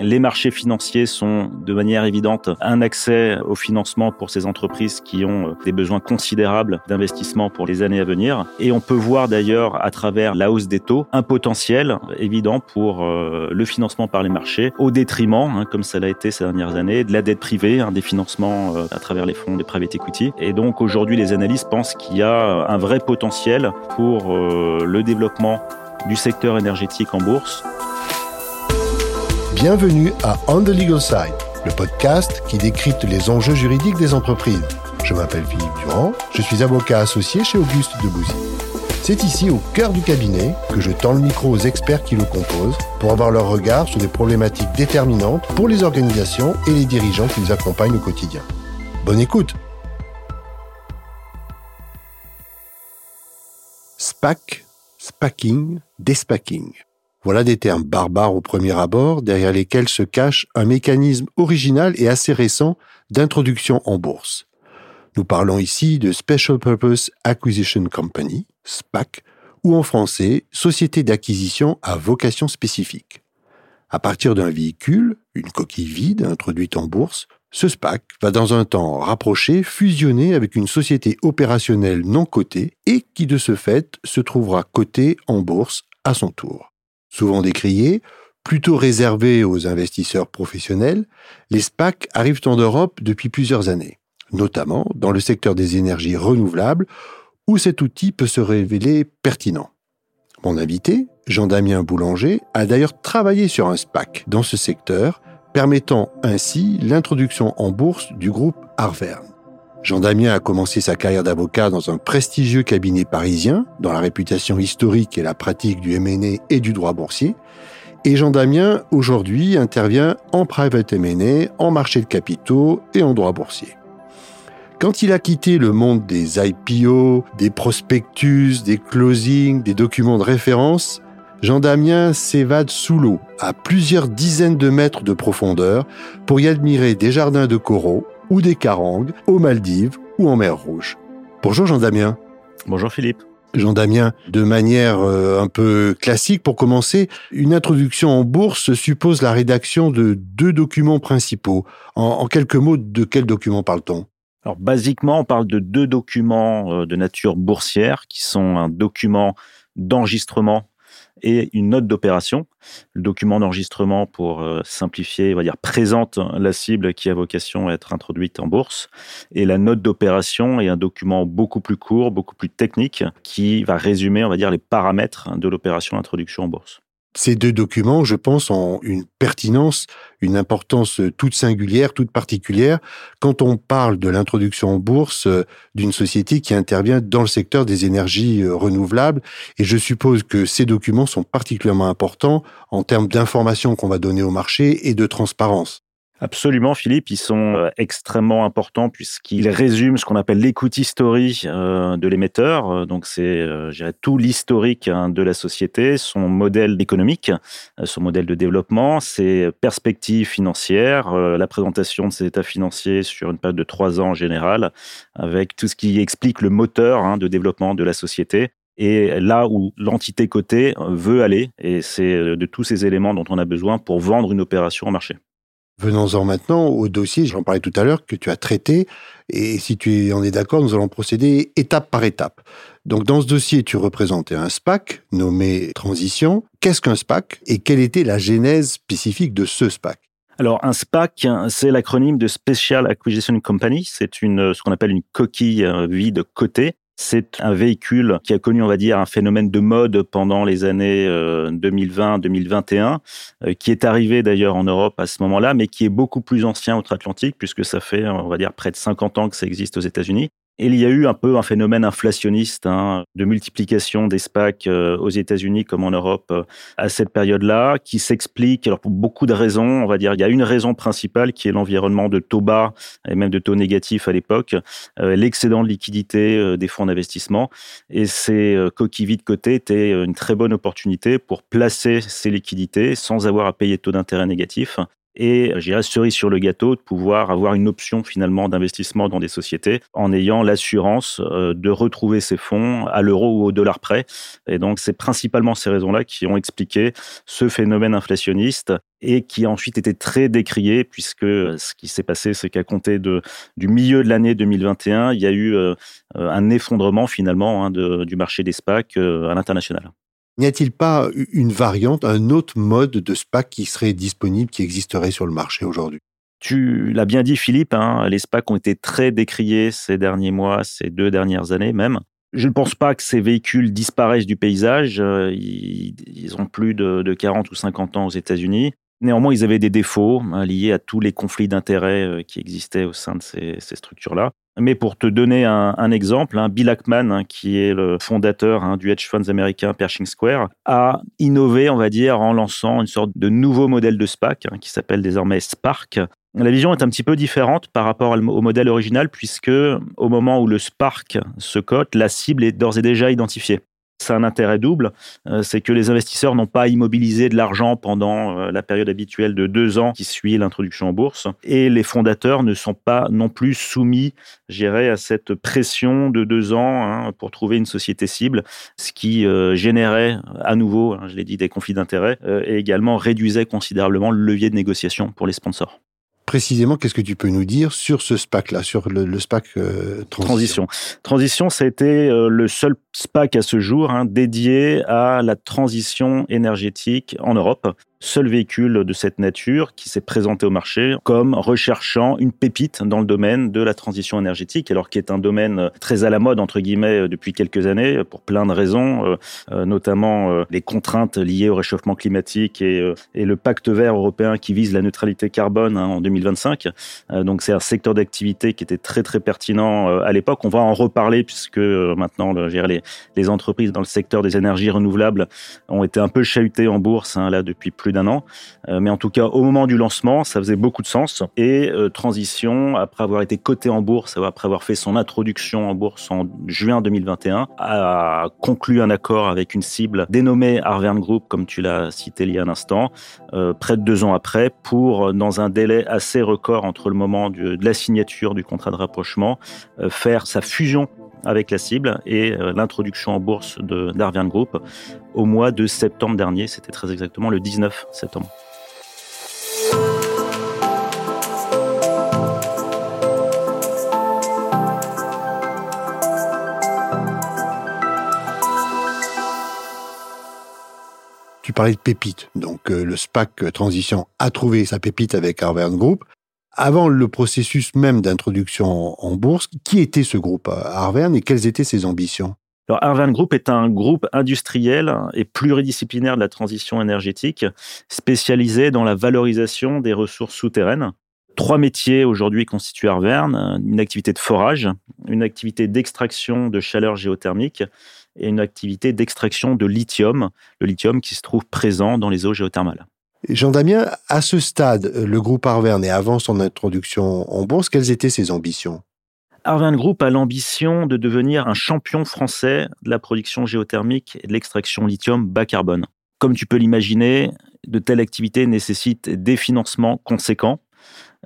Les marchés financiers sont de manière évidente un accès au financement pour ces entreprises qui ont des besoins considérables d'investissement pour les années à venir. Et on peut voir d'ailleurs à travers la hausse des taux un potentiel évident pour euh, le financement par les marchés au détriment, hein, comme ça l'a été ces dernières années, de la dette privée, hein, des financements euh, à travers les fonds des private equity. Et donc aujourd'hui, les analystes pensent qu'il y a un vrai potentiel pour euh, le développement du secteur énergétique en bourse. Bienvenue à On the Legal Side, le podcast qui décrypte les enjeux juridiques des entreprises. Je m'appelle Philippe Durand, je suis avocat associé chez Auguste Debouzy. C'est ici, au cœur du cabinet, que je tends le micro aux experts qui le composent pour avoir leur regard sur des problématiques déterminantes pour les organisations et les dirigeants qui les accompagnent au quotidien. Bonne écoute SPAC, SPACking, Despacking. Voilà des termes barbares au premier abord, derrière lesquels se cache un mécanisme original et assez récent d'introduction en bourse. Nous parlons ici de Special Purpose Acquisition Company, SPAC, ou en français, Société d'acquisition à vocation spécifique. À partir d'un véhicule, une coquille vide introduite en bourse, ce SPAC va dans un temps rapproché fusionner avec une société opérationnelle non cotée et qui de ce fait se trouvera cotée en bourse à son tour. Souvent décriés, plutôt réservés aux investisseurs professionnels, les SPAC arrivent en Europe depuis plusieurs années, notamment dans le secteur des énergies renouvelables où cet outil peut se révéler pertinent. Mon invité, Jean-Damien Boulanger, a d'ailleurs travaillé sur un SPAC dans ce secteur, permettant ainsi l'introduction en bourse du groupe Arverne. Jean-Damien a commencé sa carrière d'avocat dans un prestigieux cabinet parisien, dont la réputation historique et la pratique du M&A et du droit boursier. Et Jean-Damien, aujourd'hui, intervient en private M&A, en marché de capitaux et en droit boursier. Quand il a quitté le monde des IPO, des prospectus, des closings, des documents de référence, Jean-Damien s'évade sous l'eau, à plusieurs dizaines de mètres de profondeur, pour y admirer des jardins de coraux ou des carangues aux Maldives ou en mer Rouge. Bonjour Jean-Damien. Bonjour Philippe. Jean-Damien, de manière euh, un peu classique, pour commencer, une introduction en bourse suppose la rédaction de deux documents principaux. En, en quelques mots, de quels documents parle-t-on? Alors, basiquement, on parle de deux documents euh, de nature boursière qui sont un document d'enregistrement et une note d'opération. Le document d'enregistrement, pour euh, simplifier, on va dire, présente la cible qui a vocation à être introduite en bourse. Et la note d'opération est un document beaucoup plus court, beaucoup plus technique, qui va résumer, on va dire, les paramètres de l'opération d'introduction en bourse. Ces deux documents, je pense, ont une pertinence, une importance toute singulière, toute particulière, quand on parle de l'introduction en bourse euh, d'une société qui intervient dans le secteur des énergies euh, renouvelables. Et je suppose que ces documents sont particulièrement importants en termes d'informations qu'on va donner au marché et de transparence. Absolument, Philippe. Ils sont euh, extrêmement importants puisqu'ils résument ce qu'on appelle l'écoute story euh, de l'émetteur. Euh, donc, c'est tout l'historique hein, de la société, son modèle économique, son modèle de développement, ses perspectives financières, la présentation de ses états financiers sur une période de trois ans en général, avec tout ce qui explique le moteur hein, de développement de la société et là où l'entité cotée veut aller. Et c'est de tous ces éléments dont on a besoin pour vendre une opération au marché. Venons-en maintenant au dossier, j'en parlais tout à l'heure, que tu as traité. Et si tu en es d'accord, nous allons procéder étape par étape. Donc dans ce dossier, tu représentais un SPAC nommé Transition. Qu'est-ce qu'un SPAC et quelle était la genèse spécifique de ce SPAC alors, un SPAC, c'est l'acronyme de Special Acquisition Company. C'est une, ce qu'on appelle une coquille euh, vide cotée c'est un véhicule qui a connu, on va dire, un phénomène de mode pendant les années 2020-2021, euh, euh, qui est arrivé d'ailleurs en Europe à ce moment-là, mais qui est beaucoup plus ancien outre-Atlantique, puisque ça fait, on va dire, près de 50 ans que ça existe aux États-Unis. Il y a eu un peu un phénomène inflationniste hein, de multiplication des SPAC euh, aux États-Unis comme en Europe euh, à cette période-là, qui s'explique pour beaucoup de raisons. On va dire il y a une raison principale qui est l'environnement de taux bas et même de taux négatifs à l'époque, euh, l'excédent de liquidité des fonds d'investissement. Et ces coquilles vides cotées étaient une très bonne opportunité pour placer ces liquidités sans avoir à payer de taux d'intérêt négatif et j'irais cerise sur le gâteau de pouvoir avoir une option finalement d'investissement dans des sociétés en ayant l'assurance euh, de retrouver ses fonds à l'euro ou au dollar près. Et donc c'est principalement ces raisons-là qui ont expliqué ce phénomène inflationniste et qui a ensuite été très décrié puisque ce qui s'est passé, c'est qu'à compter du milieu de l'année 2021, il y a eu euh, un effondrement finalement hein, du marché des SPAC euh, à l'international. N'y a-t-il pas une variante, un autre mode de SPAC qui serait disponible, qui existerait sur le marché aujourd'hui? Tu l'as bien dit, Philippe, hein, les SPAC ont été très décriés ces derniers mois, ces deux dernières années même. Je ne pense pas que ces véhicules disparaissent du paysage. Euh, ils, ont plus de, 40 ou 50 ans aux États-Unis. Néanmoins, ils avaient des défauts hein, liés à tous les conflits d'intérêts euh, qui existaient au sein de ces, structures-là. Mais pour te donner un, exemple, hein, Bill Ackman, hein, qui est le fondateur hein, du hedge funds américain Pershing Square, a innové, on va dire, en lançant une sorte de nouveau modèle de SPAC qui s'appelle désormais Spark. La vision est un petit peu différente par rapport au modèle original puisque au moment où le Spark se cote, la cible est d'ores et déjà identifiée. C'est un intérêt double, euh, c'est que les investisseurs n'ont pas immobilisé de l'argent pendant euh, la période habituelle de deux ans qui suit l'introduction en bourse, et les fondateurs ne sont pas non plus soumis, à cette pression de deux ans hein, pour trouver une société cible, ce qui euh, générait à nouveau, hein, je l'ai dit, des conflits d'intérêts, et également réduisait considérablement le levier de négociation pour les sponsors précisément, qu'est-ce que tu peux nous dire sur ce SPAC-là, sur le, SPAC transition. transition ça a été le seul SPAC à ce jour hein, dédié à la transition énergétique en Europe. Seul véhicule de cette nature qui s'est présenté au marché comme recherchant une pépite dans le domaine de la transition énergétique, alors qui est un domaine très à la mode entre guillemets depuis quelques années pour plein de raisons, euh, euh, notamment euh, les contraintes liées au réchauffement climatique et, le pacte vert européen qui vise la neutralité carbone hein, en 2025. donc c'est un secteur d'activité qui était très très pertinent à l'époque. On va en reparler puisque maintenant le, les, les entreprises dans le secteur des énergies renouvelables ont été un peu chahutées en bourse hein, là depuis plus d'un an. Euh, mais en tout cas, au moment du lancement, ça faisait beaucoup de sens. Et euh, Transition, après avoir été coté en bourse, après avoir fait son introduction en bourse en juin 2021, a conclu un accord avec une cible dénommée Arvern Group, comme tu l'as cité il y a un instant, euh, près de deux ans après, pour, dans un délai assez record entre le moment de la signature du contrat de rapprochement, faire sa fusion avec la cible et euh, l'introduction en bourse de d'Arvian Group au mois de septembre dernier. C'était très exactement le 19 septembre. Tu parlais de pépite. Donc, euh, le SPAC Transition a trouvé sa pépite avec Arvern Group avant le processus même d'introduction en bourse, qui était ce groupe Arvern et quelles étaient ses ambitions? Alors, Arvern Group est un groupe industriel et pluridisciplinaire de la transition énergétique, spécialisé dans la valorisation des ressources souterraines. Trois métiers aujourd'hui constituent Arvern une activité de forage, une activité d'extraction de chaleur géothermique et une activité d'extraction de lithium, le lithium qui se trouve présent dans les eaux géothermales. Jean-Damien, à ce stade, le groupe Arvern et avant son introduction en bourse, quelles étaient ses ambitions? Arvern Group a l'ambition de devenir un champion français de la production géothermique et de l'extraction lithium bas carbone. Comme tu peux l'imaginer, de telles activités nécessitent des financements conséquents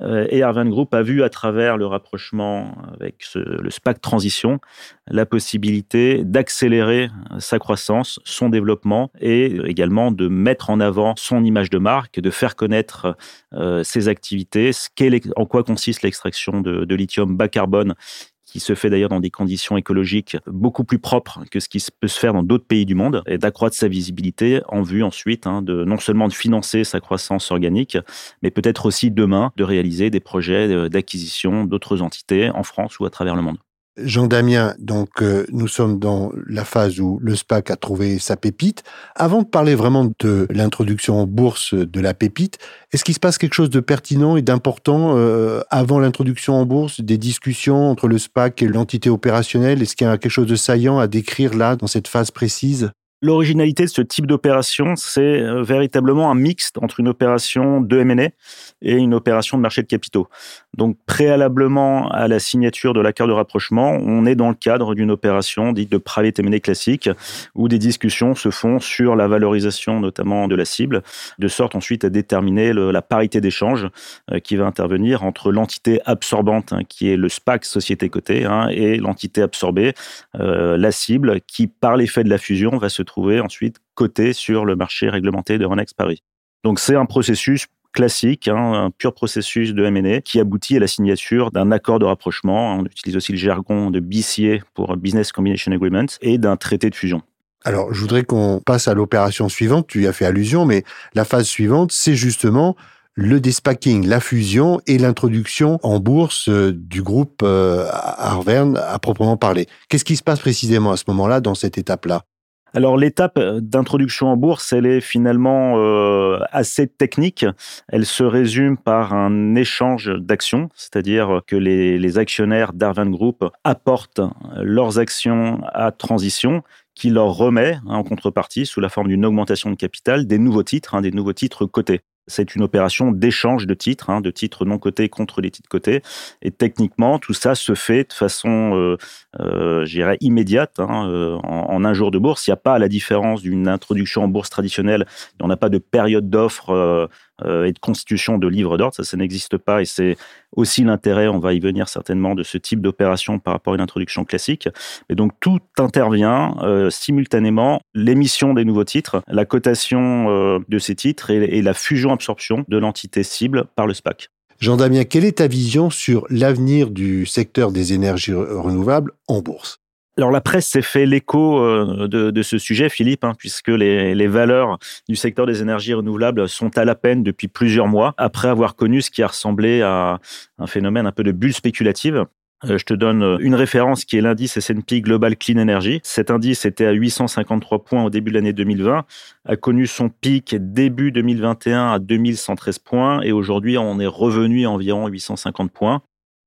et Arvin Group a vu à travers le rapprochement avec le SPAC Transition la possibilité d'accélérer sa croissance, son développement et également de mettre en avant son image de marque, de faire connaître euh, ses activités, en quoi consiste l'extraction de lithium bas carbone qui se fait d'ailleurs dans des conditions écologiques beaucoup plus propres que ce qui peut se faire dans d'autres pays du monde, et d'accroître sa visibilité en vue ensuite hein, de non seulement de financer sa croissance organique, mais peut-être aussi demain de réaliser des projets euh, d'acquisition d'autres entités en France ou à travers le monde. Jean Damien, donc euh, nous sommes dans la phase où le SPAC a trouvé sa pépite. Avant de parler vraiment de l'introduction en bourse de la pépite, est-ce qu'il se passe quelque chose de pertinent et d'important euh, avant l'introduction en bourse, des discussions entre le SPAC et l'entité opérationnelle? Est-ce qu'il y a quelque chose de saillant à décrire là, dans cette phase précise? L'originalité de ce type d'opération, c'est euh, véritablement un mixte entre une opération de M&A et une opération de marché de capitaux. Donc, préalablement à la signature de l'accord de rapprochement, on est dans le cadre d'une opération dite de private M&A classique, où des discussions se font sur la valorisation notamment de la cible, de sorte ensuite à déterminer la parité d'échange euh, qui va intervenir entre l'entité absorbante, hein, qui est le SPAC, société cotée, hein, et l'entité absorbée, euh, la cible, qui par l'effet de la fusion va se trouver ensuite coté sur le marché réglementé de Renex Paris. Donc c'est un processus classique, hein, un pur processus de M&A qui aboutit à la signature d'un accord de rapprochement. On utilise aussi le jargon de BCA pour Business Combination Agreement et d'un traité de fusion. Alors, je voudrais qu'on passe à l'opération suivante. Tu y as fait allusion, mais la phase suivante, c'est justement le despacking, la fusion et l'introduction en bourse euh, du groupe euh, Arverne à proprement parler. Qu'est-ce qui se passe précisément à ce moment-là, dans cette étape-là? Alors l'étape d'introduction en bourse, elle est finalement euh, assez technique. Elle se résume par un échange d'actions, c'est-à-dire que les, les actionnaires d'Arvan Group apportent leurs actions à Transition qui leur remet hein, en contrepartie, sous la forme d'une augmentation de capital, des nouveaux titres, hein, des nouveaux titres cotés. C'est une opération d'échange de titres, hein, de titres non cotés contre les titres cotés. Et techniquement, tout ça se fait de façon, euh, euh, immédiate, hein, euh, en, un jour de bourse. Il n'y a pas, à la différence d'une introduction en bourse traditionnelle, on n'a pas de période d'offre euh, et de constitution de livres d'ordre. Ça, ça n'existe pas et c'est aussi l'intérêt, on va y venir certainement, de ce type d'opération par rapport à une introduction classique. Et donc tout intervient euh, simultanément, l'émission des nouveaux titres, la cotation euh, de ces titres et, et la fusion-absorption de l'entité cible par le SPAC. Jean-Damien, quelle est ta vision sur l'avenir du secteur des énergies renouvelables en bourse? Alors la presse s'est fait l'écho euh, de, ce sujet, Philippe, hein, puisque les, valeurs du secteur des énergies renouvelables sont à la peine depuis plusieurs mois, après avoir connu ce qui a ressemblé à un phénomène un peu de bulle spéculative. Euh, je te donne une référence qui est l'indice S&P Global Clean Energy. Cet indice était à 853 points au début de l'année 2020, a connu son pic début 2021 à 2113 points et aujourd'hui on est revenu à environ 850 points.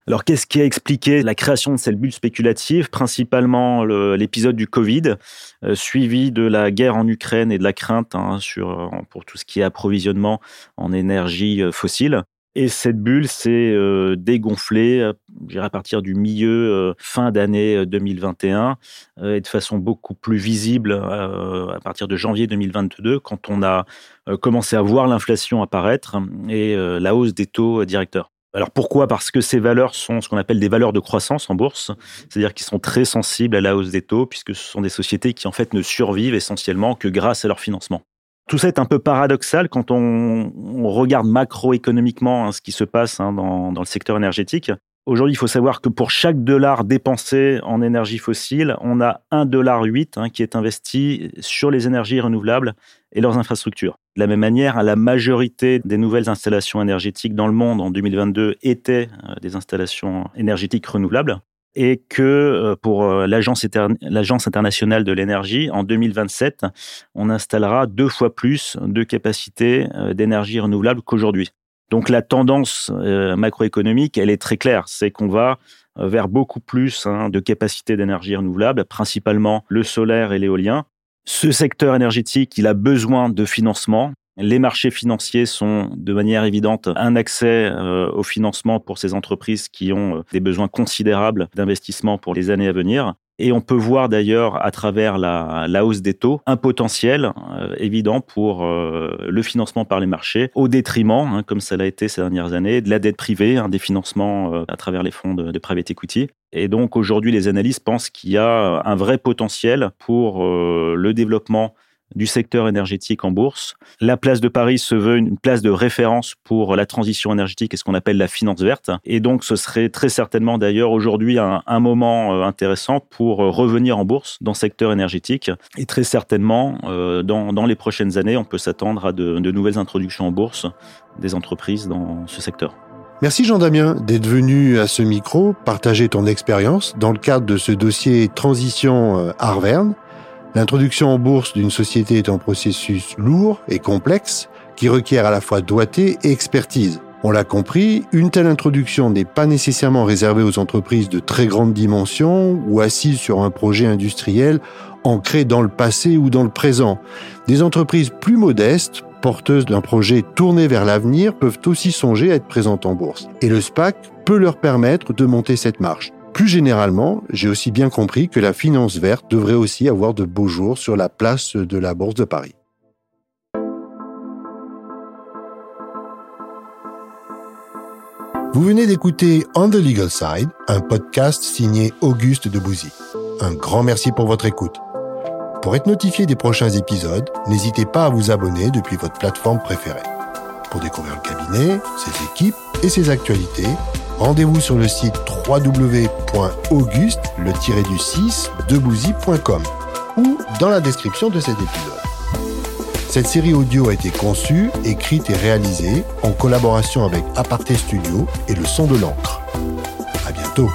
Alors, qu'est-ce qui a expliqué la création de cette bulle spéculative? Principalement l'épisode du Covid, euh, suivi de la guerre en Ukraine et de la crainte hein, euh, pour tout ce qui est approvisionnement en énergie euh, fossile. Et cette bulle s'est dégonflée, à partir du milieu, fin d'année 2021, et de façon beaucoup plus visible à partir de janvier 2022, quand on a commencé à voir l'inflation apparaître et la hausse des taux directeurs. Alors pourquoi? Parce que ces valeurs sont ce qu'on appelle des valeurs de croissance en bourse, c'est-à-dire qu'ils sont très sensibles à la hausse des taux, puisque ce sont des sociétés qui en fait ne survivent essentiellement que grâce à leur financement. Tout ça est un peu paradoxal quand on, regarde macroéconomiquement hein, ce qui se passe hein, dans, le secteur énergétique. Aujourd'hui, il faut savoir que pour chaque dollar dépensé en énergie fossile, on a un dollar hein, qui est investi sur les énergies renouvelables et leurs infrastructures. De la même manière, la majorité des nouvelles installations énergétiques dans le monde en 2022 étaient euh, des installations énergétiques renouvelables et que euh, pour euh, l'agence internationale de l'énergie, en 2027, on installera deux fois plus de capacités d'énergie renouvelable qu'aujourd'hui. Donc la tendance macroéconomique, elle est très claire, c'est qu'on va vers beaucoup plus hein, de capacités d'énergie renouvelable, principalement le solaire et l'éolien. Ce secteur énergétique, il a besoin de financement. Les marchés financiers sont de manière évidente un accès euh, au financement pour ces entreprises qui ont des besoins considérables d'investissement pour les années à venir. Et on peut voir d'ailleurs à travers la, hausse des taux un potentiel euh, évident pour euh, le financement par les marchés, au détriment, hein, comme ça l'a été ces dernières années, de la dette privée, hein, des financements euh, à travers les fonds de, de private equity. Et donc aujourd'hui, les analystes pensent qu'il y a un vrai potentiel pour le développement du secteur énergétique en bourse. La place de Paris se veut une place de référence pour la transition énergétique et ce qu'on appelle la finance verte. Et donc, ce serait très certainement d'ailleurs aujourd'hui un, moment euh, intéressant pour euh, revenir en bourse dans le secteur énergétique. Et très certainement, euh, dans, les prochaines années, on peut s'attendre à de, de nouvelles introductions en bourse des entreprises dans ce secteur. Merci Jean-Damien d'être venu à ce micro partager ton expérience dans le cadre de ce dossier Transition Arverne. L'introduction en bourse d'une société est un processus lourd et complexe qui requiert à la fois doigté et expertise. On l'a compris, une telle introduction n'est pas nécessairement réservée aux entreprises de très grande dimension ou assises sur un projet industriel ancrées dans le passé ou dans le présent. Des entreprises plus modestes, porteuses d'un projet tourné vers l'avenir, peuvent aussi songer à être présentes en bourse. Et le SPAC peut leur permettre de monter cette marche. Plus généralement, j'ai aussi bien compris que la finance verte devrait aussi avoir de beaux jours sur la place de la Bourse de Paris. Vous venez d'écouter On the Legal Side, un podcast signé Auguste Debouzy. Un grand merci pour votre écoute. Pour être notifié des prochains épisodes, n'hésitez pas à vous abonner depuis votre plateforme préférée. Pour découvrir le cabinet, ses équipes et ses actualités, rendez-vous sur le site www.auguste le du 6 debouzy.com ou dans la description de cet épisode. Cette série audio a été conçue, écrite et réalisée en collaboration avec Aparté Studio et le son de l'encre. À bientôt!